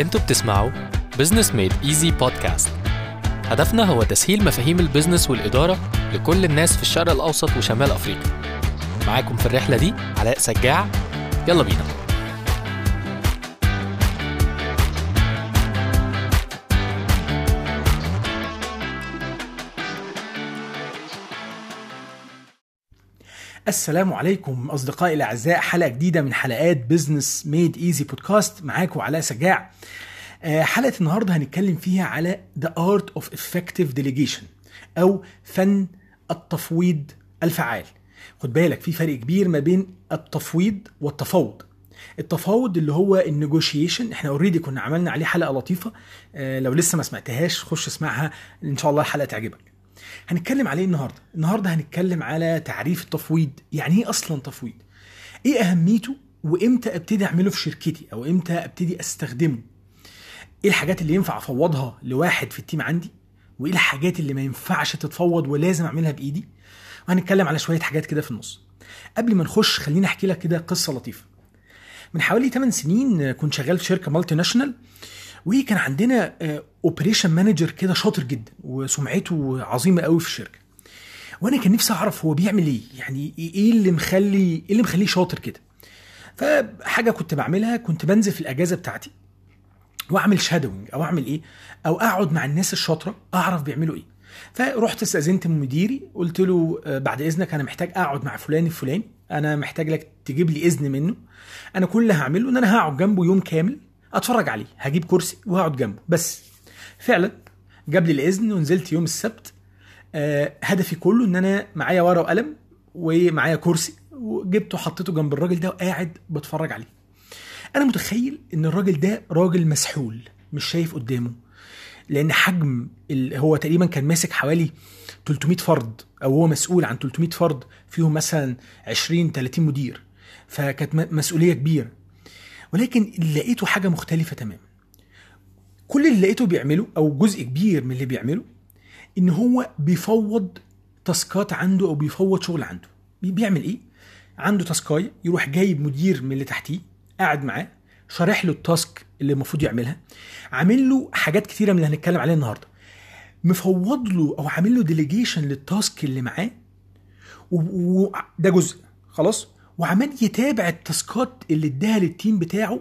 أنتوا بتسمعوا Business Made Easy Podcast هدفنا هو تسهيل مفاهيم ال business والإدارة لكل الناس في الشرق الأوسط وشمال أفريقيا. معاكم في الرحلة دي علاء سجاع. يلا بينا. السلام عليكم أصدقائي الأعزاء. حلقة جديدة من حلقات Business Made Easy Podcast معاكم علاء سجاع. آه، حلقة النهارده هنتكلم فيها على The Art of Effective Delegation أو فن التفويض الفعال. خد بالك في فرق كبير ما بين التفويض والتفاوض التفاوض اللي هو النيجوشيشن إحنا already كنا عملنا عليه حلقة لطيفة. آه، لو لسه ما سمعتهاش خش اسمعها. إن شاء الله الحلقة تعجبك. هنتكلم عليه النهارده. النهارده هنتكلم على تعريف التفويض. يعني إيه أصلا تفويض؟ إيه أهميته؟ وإمتى أبتدي أعمله في شركتي؟ أو إمتى أبتدي أستخدمه؟ إيه الحاجات اللي ينفع أفوضها لواحد في ال team عندي؟ وإيه الحاجات اللي ما ينفعش تتفوض ولازم أعملها بإيدي؟ وهنتكلم على شوية حاجات كده في النص. قبل ما نخش خليني أحكي لك كده قصة لطيفة. من حوالي 8 سنين كنت شغال في شركة multinational وكان عندنا operation manager كده شاطر جدا وسمعته عظيمة قوي في الشركة. وأنا كان نفسي أعرف هو بيعمل إيه يعني إيه اللي مخلي إيه اللي مخليه شاطر كده. فحاجة كنت بعملها كنت بنزل في الأجازة بتاعتي وأعمل شادوينج أو أعمل إيه أو أقعد مع الناس الشاطرة أعرف بيعملوا إيه. فرحت استأذنت من مديري قلت له آه، بعد إذنك أنا محتاج أقعد مع فلان الفلاني أنا محتاج لك تجيب لي إذن منه. أنا كل اللي هعمله إن أنا هقعد جنبه يوم كامل أتفرج عليه هجيب كرسي وهقعد جنبه بس. فعلا جاب لي الإذن ونزلت يوم السبت. آه هدفي كله إن أنا معايا ورقة وقلم ومعايا كرسي وجبته حطيته جنب الراجل ده وقاعد بتفرج عليه. أنا متخيل إن الراجل ده راجل مسحول مش شايف قدامه. لأن حجم. هو تقريبا كان ماسك حوالي 300 فرد أو هو مسؤول عن 300 فرد فيهم مثلا 20 30 مدير. فكانت مسؤولية كبيرة. ولكن لقيته حاجة مختلفة تماما. كل اللي لقيته بيعمله أو جزء كبير من اللي بيعمله إن هو بيفوض task ات عنده أو بيفوض شغل عنده. بي- بيعمل إيه؟ عنده task ايه يروح جايب مدير من اللي تحتيه قاعد معاه شارح له ال task اللي المفروض يعملها عامل له حاجات كتيرة من اللي هنتكلم عليها النهارده. مفوض له أو عامل له delegation لل task اللي معاه وده جزء خلاص؟ وعمال يتابع ال task ات اللي اداها لل team بتاعه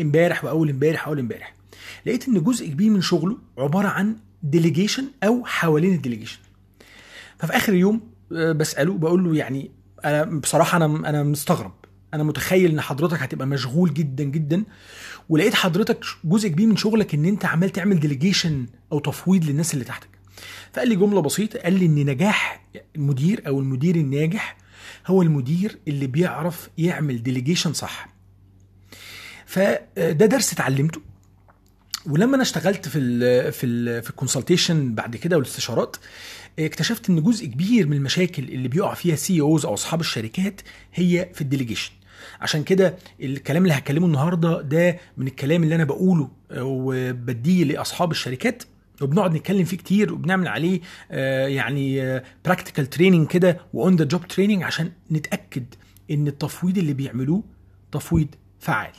امبارح وأول امبارح وأول امبارح. لقيت إن جزء كبير من شغله عبارة عن delegation أو حوالين ال delegation ففي آخر اليوم آه، بسأله بقول له يعني أنا بصراحة أنا أنا مستغرب. أنا متخيل إن حضرتك هتبقى مشغول جدا جدا. ولقيت حضرتك جزء كبير من شغلك إن أنت عمال تعمل delegation أو تفويض للناس اللي تحتك. فقال لي جملة بسيطة قال لي إن نجاح المدير أو المدير الناجح هو المدير اللي بيعرف يعمل delegation صح. فده درس اتعلمته. ولما أنا اشتغلت في ال في ال في ال consultation بعد كده والاستشارات اكتشفت إن جزء كبير من المشاكل اللي بيقع فيها CEOs أو أصحاب الشركات هي في ال delegation عشان كده الكلام اللي هكلمه النهارده ده من الكلام اللي أنا بقوله وبديه لأصحاب الشركات وبنقعد نتكلم فيه كتير وبنعمل عليه آه، يعني practical training كده و on the job training عشان نتأكد إن التفويض اللي بيعملوه تفويض فعال.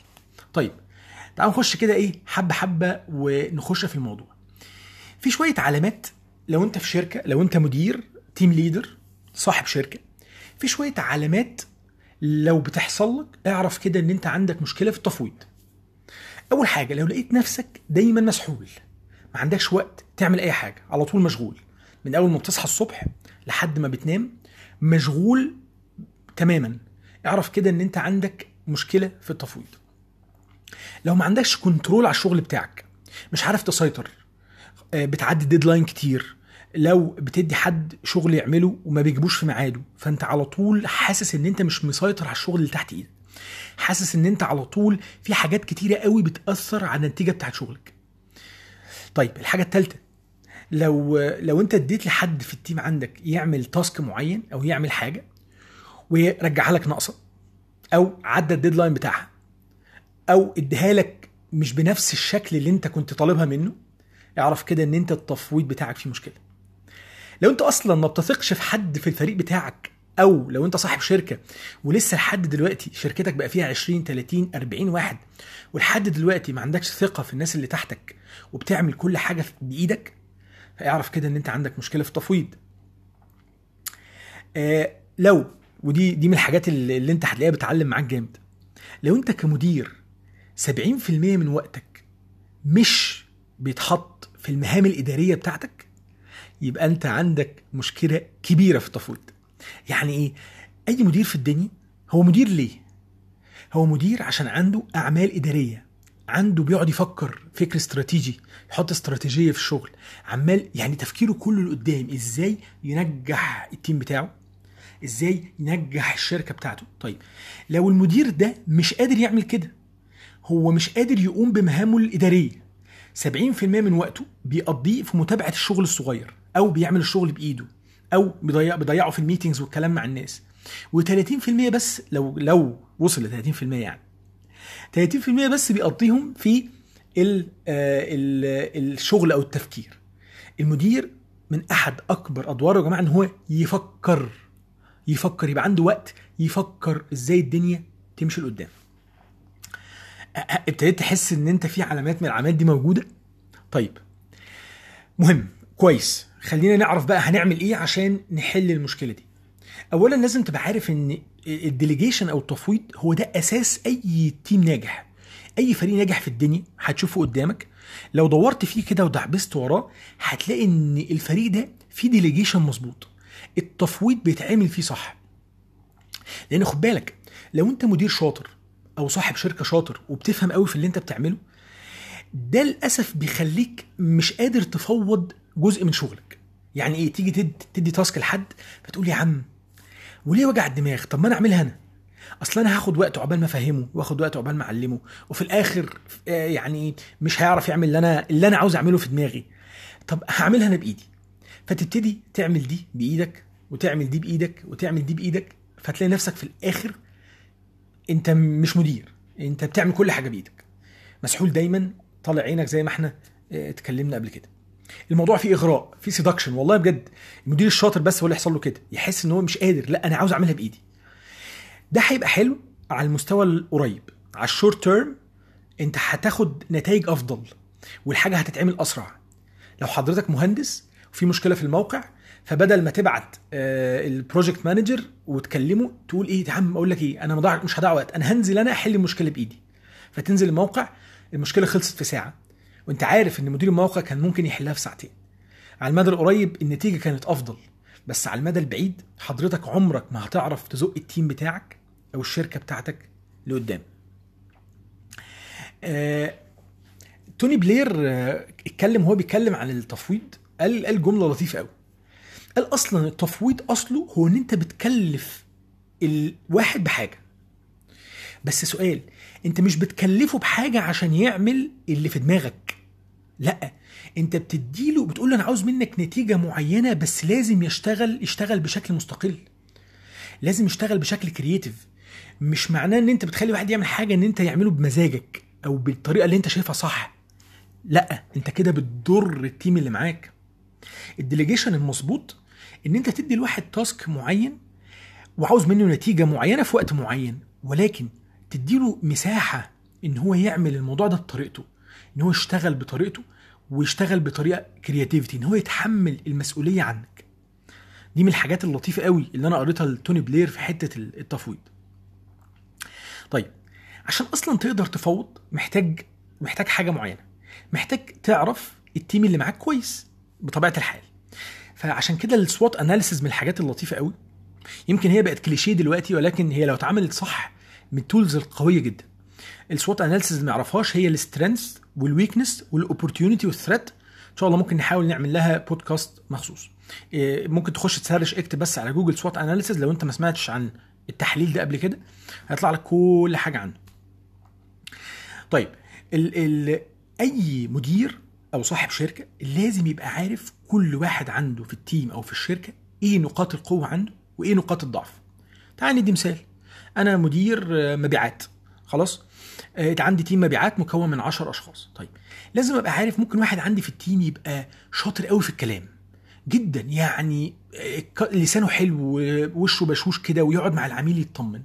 طيب تعالوا نخش كده إيه حبة حبة ونخش في الموضوع. في شوية علامات لو أنت في شركة لو أنت مدير team leader صاحب شركة في شوية علامات لو بتحصل لك اعرف كده إن أنت عندك مشكلة في التفويض. أول حاجة لو لقيت نفسك دايما مسحول ما عندكش وقت تعمل أي حاجة على طول مشغول من أول ما بتصحى الصبح لحد ما بتنام مشغول تماما اعرف كده إن أنت عندك مشكلة في التفويض لو ما عندكش control على الشغل بتاعك مش عارف تسيطر آه، بتعدي deadline كتير لو بتدي حد شغل يعمله وما بيجيبوش في ميعاده فانت على طول حاسس إن أنت مش مسيطر على الشغل اللي تحت إيدك. حاسس إن أنت على طول في حاجات كتيرة قوي بتأثر على النتيجة بتاعت شغلك. طيب الحاجة الثالثه لو لو أنت اديت لحد في ال team عندك يعمل task معين أو يعمل حاجة ويرجعها لك ناقصة أو عدى ال deadline بتاعها أو إديها لك مش بنفس الشكل اللي أنت كنت طالبها منه اعرف كده إن أنت التفويض بتاعك فيه مشكلة. لو أنت أصلا ما بتثقش في حد في الفريق بتاعك أو لو أنت صاحب شركة ولسه لحد دلوقتي شركتك بقى فيها 20 30 40 واحد ولحد دلوقتي ما عندكش ثقة في الناس اللي تحتك وبتعمل كل حاجة بإيدك فاعرف كده إن أنت عندك مشكلة في التفويض. آه لو ودي دي من الحاجات اللي, اللي أنت هتلاقيها بتعلم معاك جامد. لو أنت كمدير 70% من وقتك مش بيتحط في المهام الإدارية بتاعتك؟ يبقى أنت عندك مشكلة كبيرة في التفويض. يعني إيه؟ أي مدير في الدنيا هو مدير ليه؟ هو مدير عشان عنده أعمال إدارية. عنده بيقعد يفكر فكر استراتيجي يحط استراتيجية في الشغل. عمال يعني تفكيره كله لقدام. إزاي ينجح التيم بتاعه؟ إزاي ينجح الشركة بتاعته؟ طيب لو المدير ده مش قادر يعمل كده هو مش قادر يقوم بمهامه الإدارية. 70% من وقته بيقضيه في متابعة الشغل الصغير أو بيعمل الشغل بإيده أو بيضيع بيضيعه في الميتينجز والكلام مع الناس. و30% بس لو لو وصل ل 30% يعني. 30% بس بيقضيهم في ال ال الشغل أو التفكير. المدير من أحد أكبر أدواره يا جماعة إن هو يفكر يفكر يبقى عنده وقت يفكر إزاي الدنيا تمشي لقدام. ابتديت تحس إن أنت في علامات من العلامات دي موجودة؟ طيب. مهم. كويس. خلينا نعرف بقى هنعمل إيه عشان نحل المشكلة دي. اولا لازم تبقى عارف إن ال delegation أو التفويض هو ده أساس أي team ناجح. أي فريق ناجح في الدنيا هتشوفه قدامك. لو دورت فيه كده ودعبست وراه هتلاقي إن الفريق ده فيه delegation مظبوط. التفويض بيتعمل فيه صح. لأن خد بالك لو أنت مدير شاطر أو صاحب شركة شاطر وبتفهم قوي في اللي أنت بتعمله ده للأسف بيخليك مش قادر تفوض جزء من شغلك. يعني إيه؟ تيجي تدي, تدي تاسك لحد فتقول يا عم وليه وجع الدماغ؟ طب ما أنا أعملها أنا. أصل أنا هاخد وقت عقبال ما أفهمه واخد وقت عقبال ما أعلمه وفي الآخر يعني مش هيعرف يعمل اللي أنا اللي أنا عاوز أعمله في دماغي. طب هعملها أنا بإيدي. فتبتدي تعمل دي بإيدك وتعمل دي بإيدك وتعمل دي بإيدك فتلاقي نفسك في الآخر انت مش مدير. انت بتعمل كل حاجة بإيدك. مسحول دايما طالع عينك زي ما إحنا اتكلمنا قبل كده. الموضوع فيه إغراء فيه seduction والله بجد المدير الشاطر بس هو اللي يحصل له كده. يحس إن هو مش قادر. لا أنا عاوز أعملها بإيدي. ده هيبقى حلو على المستوى القريب. على ال short term انت هتاخد نتائج أفضل والحاجة هتتعمل أسرع. لو حضرتك مهندس وفي مشكلة في الموقع فبدل ما تبعت ال project manager وتكلمه تقول إيه يا عم أقول لك إيه أنا مش هضيع وقت أنا هنزل أنا أحل المشكلة بإيدي. فتنزل الموقع المشكلة خلصت في ساعة وأنت عارف إن مدير الموقع كان ممكن يحلها في ساعتين. على المدى القريب النتيجة كانت أفضل بس على المدى البعيد حضرتك عمرك ما هتعرف تزق ال team بتاعك أو الشركة بتاعتك لقدام. آه، توني بلير آه، اتكلم وهو بيتكلم عن التفويض قال قال جملة لطيفة قوي قال أصلا التفويض أصله هو إن أنت بتكلف الواحد بحاجة. بس سؤال أنت مش بتكلفه بحاجة عشان يعمل اللي في دماغك؟ لأ أنت بتديله بتقول له أنا عاوز منك نتيجة معينة بس لازم يشتغل يشتغل بشكل مستقل. لازم يشتغل بشكل creative مش معناه إن أنت بتخلي واحد يعمل حاجة إن أنت يعمله بمزاجك أو بالطريقة اللي أنت شايفها صح. لأ أنت كده بتضر ال team اللي معاك. ال delegation المظبوط إن أنت تدي الواحد task معين وعاوز منه نتيجة معينة في وقت معين ولكن تديله مساحة إن هو يعمل الموضوع ده بطريقته إن هو يشتغل بطريقته ويشتغل بطريقة creativity إن هو يتحمل المسؤولية عنك. دي من الحاجات اللطيفة قوي اللي أنا قريتها لتوني بلير في حتة التفويض. طيب عشان أصلا تقدر تفوض محتاج محتاج حاجة معينة. محتاج تعرف ال team اللي معاك كويس بطبيعة الحال. فعشان كده ال SWOT analysis من الحاجات اللطيفة قوي. يمكن هي بقت كليشيه دلوقتي ولكن هي لو اتعملت صح من ال tools القوية جدا. ال SWOT analysis ما يعرفهاش هي ال strength وال weakness وال opportunity وال threat إن شاء الله ممكن نحاول نعمل لها بودكاست مخصوص. إيه، ممكن تخش ت search اكتب بس على جوجل SWOT analysis لو انت ما سمعتش عن التحليل ده قبل كده هيطلع لك كل حاجة عنه. طيب ال ال أي مدير أو صاحب شركة لازم يبقى عارف كل واحد عنده في ال team أو في الشركة إيه نقاط القوة عنده وإيه نقاط الضعف. تعال ندي مثال. أنا مدير آه، مبيعات. خلاص؟ آه، عندي team مبيعات مكون من 10 أشخاص. طيب لازم أبقى عارف ممكن واحد عندي في ال team يبقى شاطر قوي في الكلام. جدا يعني ك- لسانه حلو ووشه بشوش كده ويقعد مع العميل يطمن.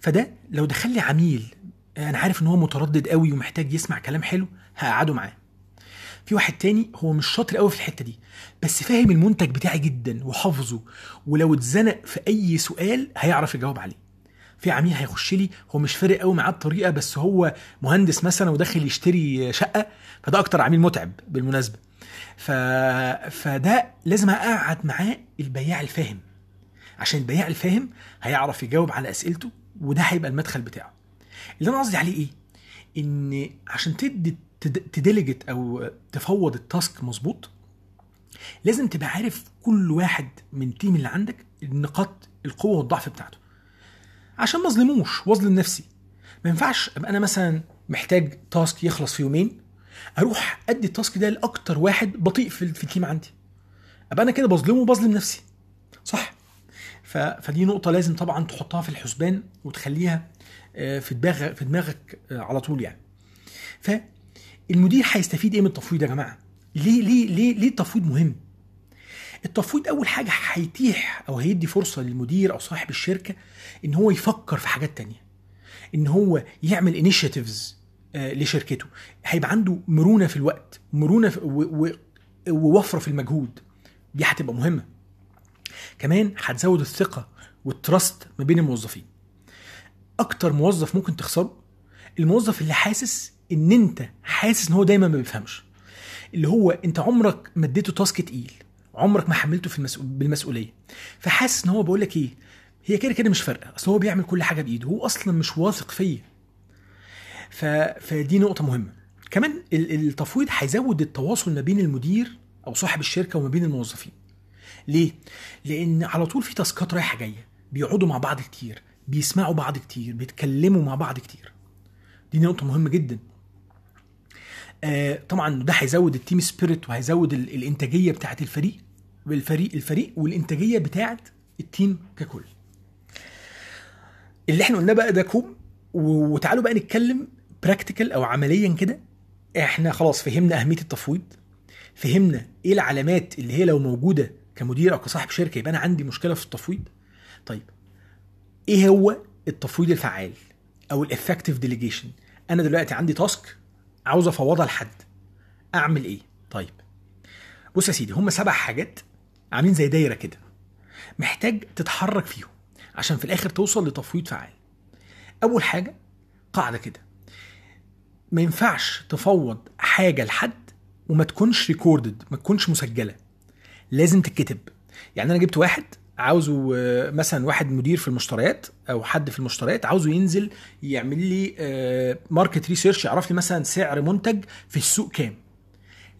فده لو دخل لي عميل أنا عارف إن هو متردد قوي ومحتاج يسمع كلام حلو هقعده معاه. في واحد تاني هو مش شاطر قوي في الحتة دي بس فاهم المنتج بتاعي جدا وحافظه ولو اتزنق في أي سؤال هيعرف يجاوب عليه. في عميل هيخش لي هو مش فارق قوي معاه الطريقة بس هو مهندس مثلا وداخل يشتري شقة فده أكتر عميل متعب بالمناسبة. ف... فده لازم أقعد معاه البياع الفاهم. عشان البياع الفاهم هيعرف يجاوب على أسئلته وده هيبقى المدخل بتاعه. اللي أنا قصدي عليه إيه؟ إن عشان تدي تد- ت delegate أو تفوض ال task مظبوط لازم تبقى عارف كل واحد من ال team اللي عندك النقاط القوة والضعف بتاعته. عشان ما أظلموش وأظلم نفسي. ما ينفعش أبقى أنا مثلا محتاج task يخلص في يومين أروح أدي ال task ده لأكتر واحد بطيء في, في ال team عندي. أبقى أنا كده بظلمه وبظلم نفسي. صح؟ ف... فدي نقطة لازم طبعا تحطها في الحسبان وتخليها آه، في دماغك في دماغك آه، على طول يعني. فالمدير هيستفيد إيه من التفويض يا جماعة؟ ليه ليه ليه ليه التفويض مهم؟ التفويض أول حاجة هيتيح أو هيدي فرصة للمدير أو صاحب الشركة إن هو يفكر في حاجات تانية إن هو يعمل initiatives لشركته. هيبقى عنده مرونة في الوقت مرونة ووفرة في المجهود. دي هتبقى مهمة. كمان هتزود الثقة وال trust ما بين الموظفين. أكتر موظف ممكن تخسره الموظف اللي حاسس ان انت حاسس ان هو دايما ما بيفهمش. اللي هو انت عمرك ما اديته تاسك تقيل. عمرك ما حملته في المسؤول بالمسؤولية. فحاسس ان هو بقول لك إيه؟ هي كده كده مش فارقة. اصل هو بيعمل كل حاجة بإيده. هو أصلا مش واثق فيا. ف... فدي نقطة مهمة. كمان ال- التفويض هيزود التواصل ما بين المدير أو صاحب الشركة وما بين الموظفين. ليه؟ لأن على طول في تاسكات رايحة جاية. بيقعدوا مع بعض كتير. بيسمعوا بعض كتير. بيتكلموا مع بعض كتير. دي نقطة مهمة جدا. طبعا ده هيزود ال team spirit وهيزود ال- الإنتاجية بتاعه الفريق بالفريق الفريق والإنتاجية بتاعه ال team ككل. اللي إحنا قلناه بقى ده كوم وتعالوا بقى نتكلم practical أو عمليا كده. إحنا خلاص فهمنا أهمية التفويض فهمنا إيه العلامات اللي هي لو موجودة كمدير أو كصاحب شركة يبقى أنا عندي مشكلة في التفويض؟ طيب إيه هو التفويض الفعال أو ال effective delegation أنا دلوقتي عندي task عاوز افوضها لحد. اعمل إيه؟ طيب. بص يا سيدي هم سبع حاجات عاملين زي دايرة كده. محتاج تتحرك فيهم عشان في الآخر توصل لتفويض فعال. أول حاجة قاعدة كده. ما ينفعش تفوض حاجة لحد وما تكونش recorded ما تكونش مسجلة. لازم تتكتب. يعني أنا جبت واحد عاوزه آه، مثلا واحد مدير في المشتريات أو حد في المشتريات عاوزه ينزل يعمل لي market research يعرف لي مثلا سعر منتج في السوق كام.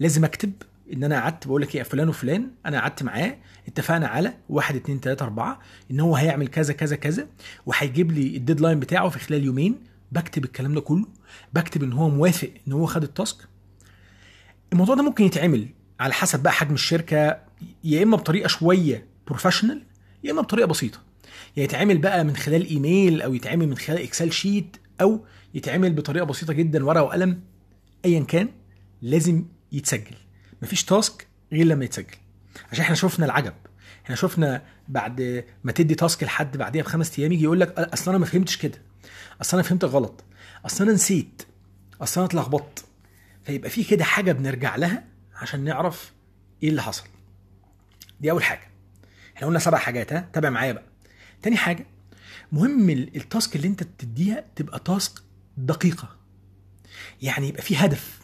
لازم أكتب إن أنا قعدت بقول لك إيه فلان وفلان أنا قعدت معاه اتفقنا على واحد اتنين تلاتة أربعة إن هو هيعمل كذا كذا كذا وهيجيب لي ال deadline بتاعه في خلال يومين. بكتب الكلام ده كله بكتب إن هو موافق إن هو خد ال task الموضوع ده ممكن يتعمل على حسب بقى حجم الشركة يا إما بطريقة شوية professional يا إما بطريقة بسيطة. يا يتعمل بقى من خلال إيميل أو يتعمل من خلال Excel sheet أو يتعمل بطريقة بسيطة جدا ورقة وقلم ايا كان لازم يتسجل. مفيش task غير لما يتسجل. عشان إحنا شفنا العجب. إحنا شفنا بعد ما تدي task لحد بعديها بخمس أيام يجي يقول لك أصل أنا ما فهمتش كده. أصل أنا فهمت غلط. أصل أنا نسيت. أصل أنا اتلخبطت. فيبقى في كده حاجة بنرجع لها عشان نعرف إيه اللي حصل. دي أول حاجة. إحنا قلنا سبع حاجات ها؟ تابع معايا بقى. تاني حاجة مهم ال- التاسك اللي انت تديها تبقى تاسك دقيقة. يعني يبقى في هدف.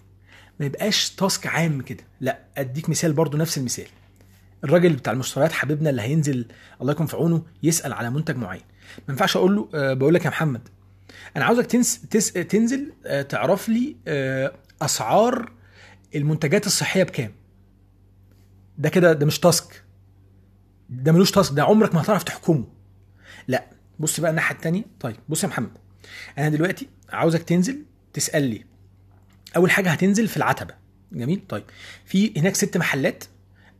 ما يبقاش تاسك عام كده. لا أديك مثال برضو نفس المثال. الراجل بتاع المشتريات حبيبنا اللي هينزل الله يكون في عونه يسأل على منتج معين. ما ينفعش أقول له أه بقول لك يا محمد أنا عاوزك تنس تس تنزل أه تعرف لي أه أسعار المنتجات الصحية بكام. ده كده ده مش تاسك. ده ملوش تاسك ده عمرك ما هتعرف تحكمه. لا بص بقى الناحية التانية. طيب بص يا محمد أنا دلوقتي عاوزك تنزل تسأل لي. أول حاجة هتنزل في العتبة. جميل؟ طيب في هناك ست محلات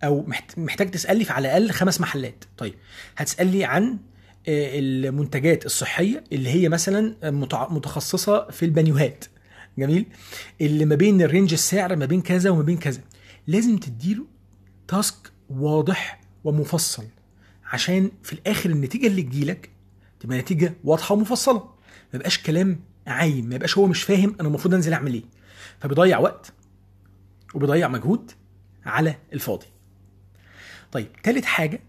أو محت- محتاج تسأل لي في على الأقل خمس محلات. طيب هتسأل لي عن آه، المنتجات الصحية اللي هي مثلا متخصصة في البانيوهات. جميل؟ اللي ما بين ال range السعر ما بين كذا وما بين كذا. لازم تديله task واضح ومفصل. عشان في الآخر النتيجة اللي تجيلك تبقى نتيجة واضحة ومفصلة. ما يبقاش كلام عايم ما يبقاش هو مش فاهم أنا المفروض أنزل أعمل إيه. فبيضيع وقت وبيضيع مجهود على الفاضي. طيب تالت حاجة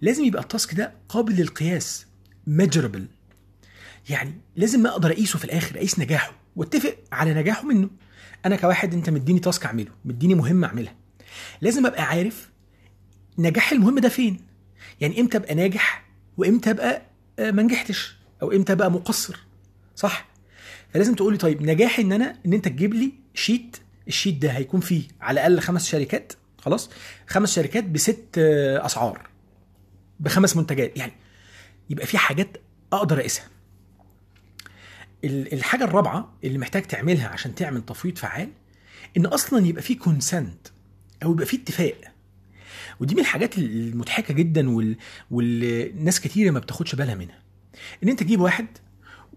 لازم يبقى التاسك ده قابل للقياس measurable. يعني لازم أقدر أقيسه في الآخر أقيس نجاحه وأتفق على نجاحه منه. أنا كواحد أنت مديني تاسك أعمله مديني مهمة أعملها. لازم أبقى عارف نجاح المهم ده فين؟ يعني إمتى أبقى ناجح وإمتى أبقى آه، ما نجحتش أو إمتى أبقى مقصر؟ صح؟ فلازم تقولي طيب نجاحي إن أنا إن أنت تجيب لي sheet ال sheet ده هيكون فيه على الأقل خمس شركات خلاص؟ خمس شركات بست آه، أسعار بخمس منتجات. يعني يبقى في حاجات أقدر أقيسها. ال- الحاجة الرابعة اللي محتاج تعملها عشان تعمل تفويض فعال إن أصلا يبقى في consent أو يبقى في اتفاق ودي من الحاجات المضحكة جدا وال... والناس كتيره ما بتاخدش بالها منها. إن أنت تجيب واحد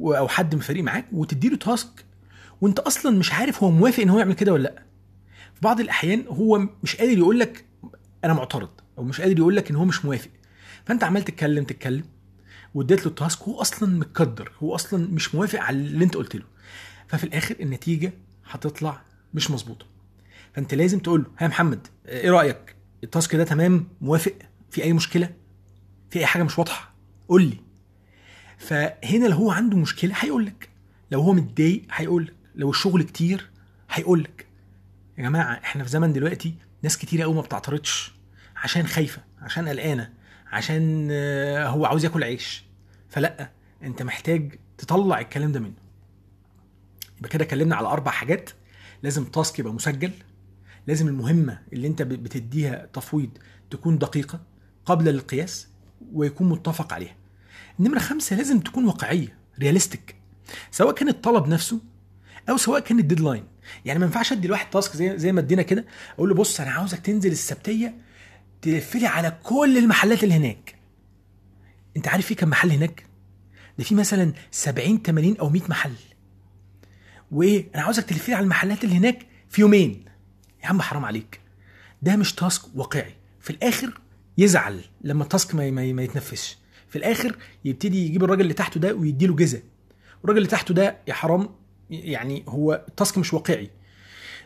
أو حد من الفريق معاك وتديله تاسك وأنت أصلا مش عارف هو موافق إن هو يعمل كده ولا لأ. في بعض الأحيان هو مش قادر يقول لك أنا معترض أو مش قادر يقول لك إن هو مش موافق. فأنت عمال تتكلم تتكلم واديت له التاسك هو أصلا متقدر هو أصلا مش موافق على اللي أنت قلت له. ففي الآخر النتيجة هتطلع مش مظبوطة. فأنت لازم تقول له ها محمد إيه رأيك؟ التاسك ده تمام موافق؟ في أي مشكلة؟ في أي حاجة مش واضحة؟ قول لي. فهنا لو هو عنده مشكلة هيقول لك لو هو متضايق هيقول لك لو الشغل كتير هيقول لك يا جماعة إحنا في زمن دلوقتي ناس كتير قوي ما بتعترضش. عشان خايفة عشان قلقانة عشان آه، هو عاوز ياكل عيش. فلأ أنت محتاج تطلع الكلام ده منه. يبقى كده اتكلمنا على أربع حاجات. لازم task يبقى مسجل. لازم المهمة اللي انت بتديها تفويض تكون دقيقة قابله للقياس ويكون متفق عليها. النمره خمسة لازم تكون واقعية realistic سواء كان الطلب نفسه أو سواء كان ال deadline يعني ما ينفعش أدي لواحد task زي زي ما ادينا كده أقول له بص أنا عاوزك تنزل السبتية تلف لي على كل المحلات اللي هناك. أنت عارف في كم محل هناك؟ ده في مثلا 70 80 أو 100 محل. وإيه؟ أنا عاوزك تلف لي على المحلات اللي هناك في يومين. يا عم حرام عليك. ده مش task واقعي. في الآخر يزعل لما ال task ما, ما يتنفذش. في الآخر يبتدي يجيب الراجل اللي تحته ده ويديله جزء والراجل اللي تحته ده يا حرام يعني هو ال task مش واقعي.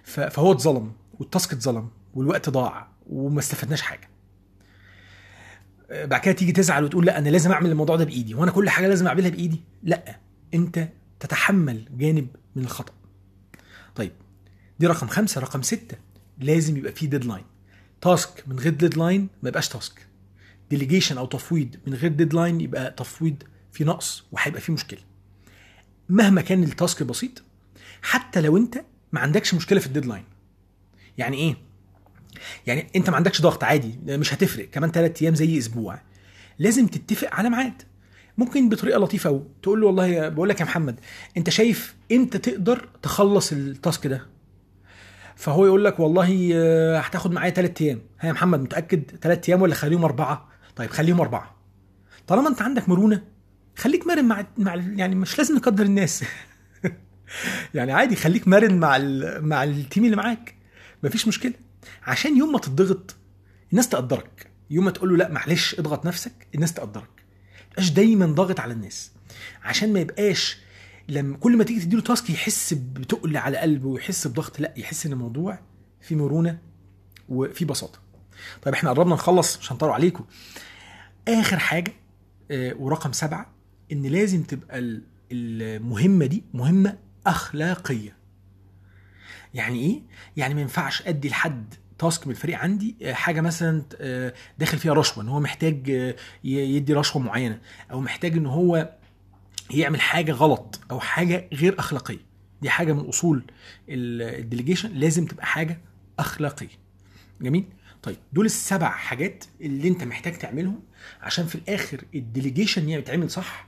فهو اتظلم وال task اتظلم والوقت ضاع وما استفدناش حاجة. بعد كده تيجي تزعل وتقول لا أنا لازم أعمل الموضوع ده بإيدي. وأنا كل حاجة لازم أعملها بإيدي؟ لا أنت تتحمل جانب من الخطأ. طيب دي رقم خمسة رقم ستة. لازم يبقى فيه deadline task من غير deadline ما يبقاش task delegation أو تفويض من غير deadline يبقى تفويض في نقص وهيبقى فيه مشكلة. مهما كان ال task بسيط حتى لو أنت ما عندكش مشكلة في ال deadline يعني إيه؟ يعني أنت ما عندكش ضغط عادي مش هتفرق. كمان ثلاث أيام زي أسبوع. لازم تتفق على ميعاد. ممكن بطريقة لطيفة قوي تقول له والله بقول لك يا محمد أنت شايف إمتى تقدر تخلص ال task ده؟ فهو يقول لك والله آه، هتاخد معايا ثلاث أيام. ها يا محمد متأكد ثلاث أيام ولا خليهم أربعة؟ طيب خليهم أربعة. طالما أنت عندك مرونة خليك مرن مع مع يعني مش لازم نقدر الناس. يعني عادي خليك مرن مع ال... مع ال team اللي معاك. مفيش مشكلة. عشان يوم ما تضغط الناس تقدرك. يوم ما تقول له لا معلش اضغط نفسك الناس تقدرك. متبقاش دايما ضاغط على الناس. عشان ما يبقاش لما كل ما تيجي تديله تاسك يحس بتقل على قلبه ويحس بضغط لا يحس إن الموضوع في مرونة وفي بساطة. طيب إحنا قربنا نخلص مش هنطول عليكم. آخر حاجة آه، ورقم سبعة إن لازم تبقى ال- المهمة دي مهمة أخلاقية. يعني إيه؟ يعني ما ينفعش أدي لحد task من الفريق عندي آه، حاجة مثلا آه، داخل فيها رشوة إن هو محتاج يدي رشوة معينة أو محتاج إن هو يعمل حاجة غلط أو حاجة غير أخلاقية. دي حاجة من أصول ال delegation لازم تبقى حاجة أخلاقية. جميل؟ طيب دول السبع حاجات اللي أنت محتاج تعملهم عشان في الآخر ال delegation يتعمل صح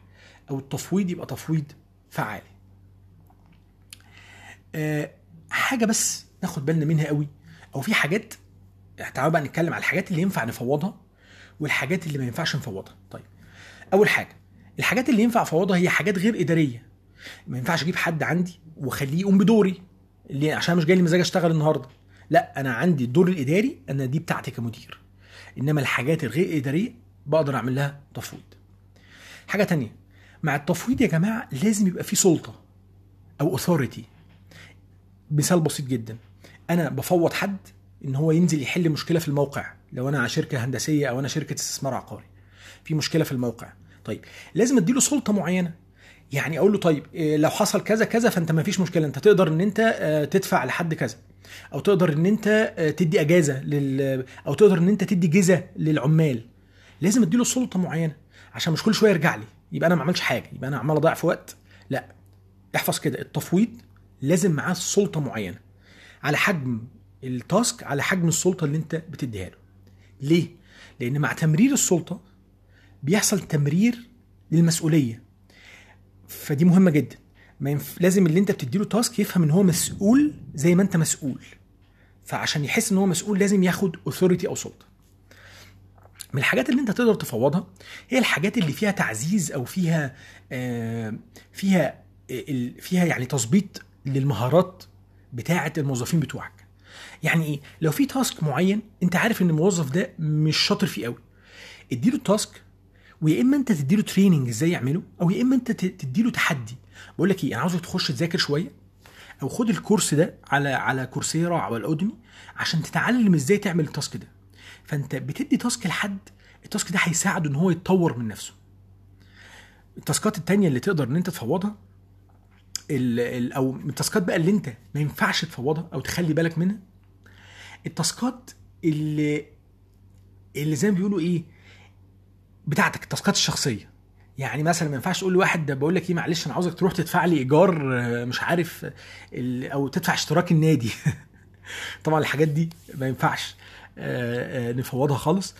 أو التفويض يبقى تفويض فعال. أه حاجة بس ناخد بالنا منها قوي أو في حاجات تعالوا بقى نتكلم على الحاجات اللي ينفع نفوضها والحاجات اللي ما ينفعش نفوضها. طيب أول حاجة الحاجات اللي ينفع افوضها هي حاجات غير إدارية. ما ينفعش أجيب حد عندي وأخليه يقوم بدوري اللي عشان مش جاي لي مزاج أشتغل النهارده. لا أنا عندي الدور الإداري أنا دي بتاعتي كمدير. إنما الحاجات الغير إدارية بقدر أعمل لها تفويض. حاجة تانية مع التفويض يا جماعة لازم يبقى في سلطة أو اوثوريتي مثال بسيط جدا أنا بفوض حد إن هو ينزل يحل مشكلة في الموقع لو أنا شركة هندسية أو أنا شركة استثمار عقاري. في مشكلة في الموقع. طيب لازم اديله سلطة معينة. يعني أقول له طيب إيه، لو حصل كذا كذا فانت ما فيش مشكلة انت تقدر ان انت آه، تدفع لحد كذا. أو تقدر ان انت آه، تدي اجازة لل أو تقدر ان انت تدي جزء للعمال. لازم اديله سلطة معينة عشان مش كل شوية يرجع لي. يبقى أنا ما عملش حاجة يبقى أنا عمال اضيع في وقت. لا احفظ كده التفويض لازم معاه سلطة معينة. على حجم التاسك على حجم السلطة اللي انت بتديها له. ليه؟ لأن مع تمرير السلطة بيحصل تمرير للمسؤولية. فدي مهمة جدا. ما ينف... لازم اللي انت بتديله task يفهم ان هو مسؤول زي ما انت مسؤول. فعشان يحس ان هو مسؤول لازم ياخد authority أو سلطه من الحاجات اللي انت تقدر تفوضها هي الحاجات اللي فيها تعزيز أو فيها آه فيها فيها يعني تظبيط للمهارات بتاعة الموظفين بتوعك. يعني إيه؟ لو في task معين انت عارف ان الموظف ده مش شاطر فيه قوي. اديله ال task ويا إما أنت تديله training إزاي يعمله أو يا إما أنت تديله تحدي. بقول لك إيه أنا عاوزك تخش تذاكر شوية أو خد الكورس ده على على Coursera أو ال Udemy عشان تتعلم إزاي تعمل ال task ده. فأنت بتدي task لحد ال task ده هيساعده إن هو يتطور من نفسه. ال task ات التانية اللي تقدر إن أنت تفوضها ال ال أو ال task ات بقى اللي أنت ما ينفعش تفوضها أو تخلي بالك منها ال task ات اللي اللي زي ما بيقولوا إيه بتاعتك التاسكات الشخصية. يعني مثلا ما ينفعش تقول لواحد ده بقول لك إيه معلش أنا عاوزك تروح تدفع لي إيجار آه، مش عارف أو تدفع اشتراك النادي. طبعا الحاجات دي ما ينفعش آه، آه، نفوضها خالص.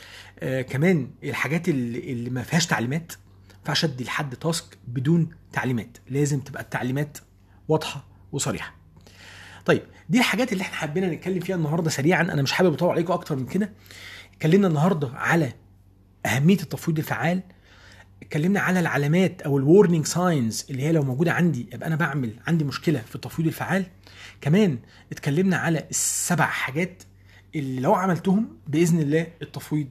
كمان الحاجات اللي ما فيهاش تعليمات ما ينفعش أدي لحد تاسك بدون تعليمات. لازم تبقى التعليمات واضحة وصريحة. طيب دي الحاجات اللي إحنا حبينا نتكلم فيها النهارده سريعا. أنا مش حابب أطول عليكم أكتر من كده. اتكلمنا النهارده على أهمية التفويض الفعال. اتكلمنا على العلامات أو ال warning signs اللي هي لو موجودة عندي يبقى أنا بعمل عندي مشكلة في التفويض الفعال. كمان اتكلمنا على السبع حاجات اللي لو عملتهم بإذن الله التفويض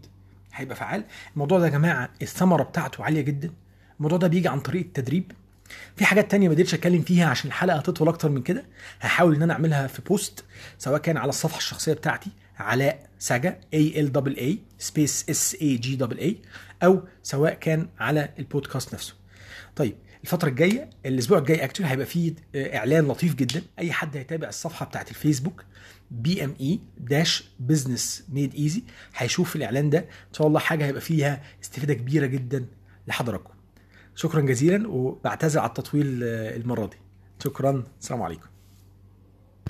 هيبقى فعال. الموضوع ده يا جماعة الثمرة بتاعته عالية جدا. الموضوع ده بيجي عن طريق التدريب. في حاجات تانية ما قدرتش أتكلم فيها عشان الحلقة هتطول أكتر من كده. هحاول إن أنا أعملها في post سواء كان على الصفحة الشخصية بتاعتي علاء سجا A L double A space S A G double A أو سواء كان على البودكاست نفسه. طيب الفترة الجاية الأسبوع الجاي actually هيبقى فيه آه، إعلان لطيف جدا. أي حد هيتابع الصفحة بتاعت الفيسبوك BME dash Business Made Easy هيشوف الإعلان ده. إن شاء الله حاجة هيبقى فيها استفادة كبيرة جدا لحضراتكم. شكرا جزيلا وبعتذر على التطويل آه، المرة دي. شكرا السلام عليكم.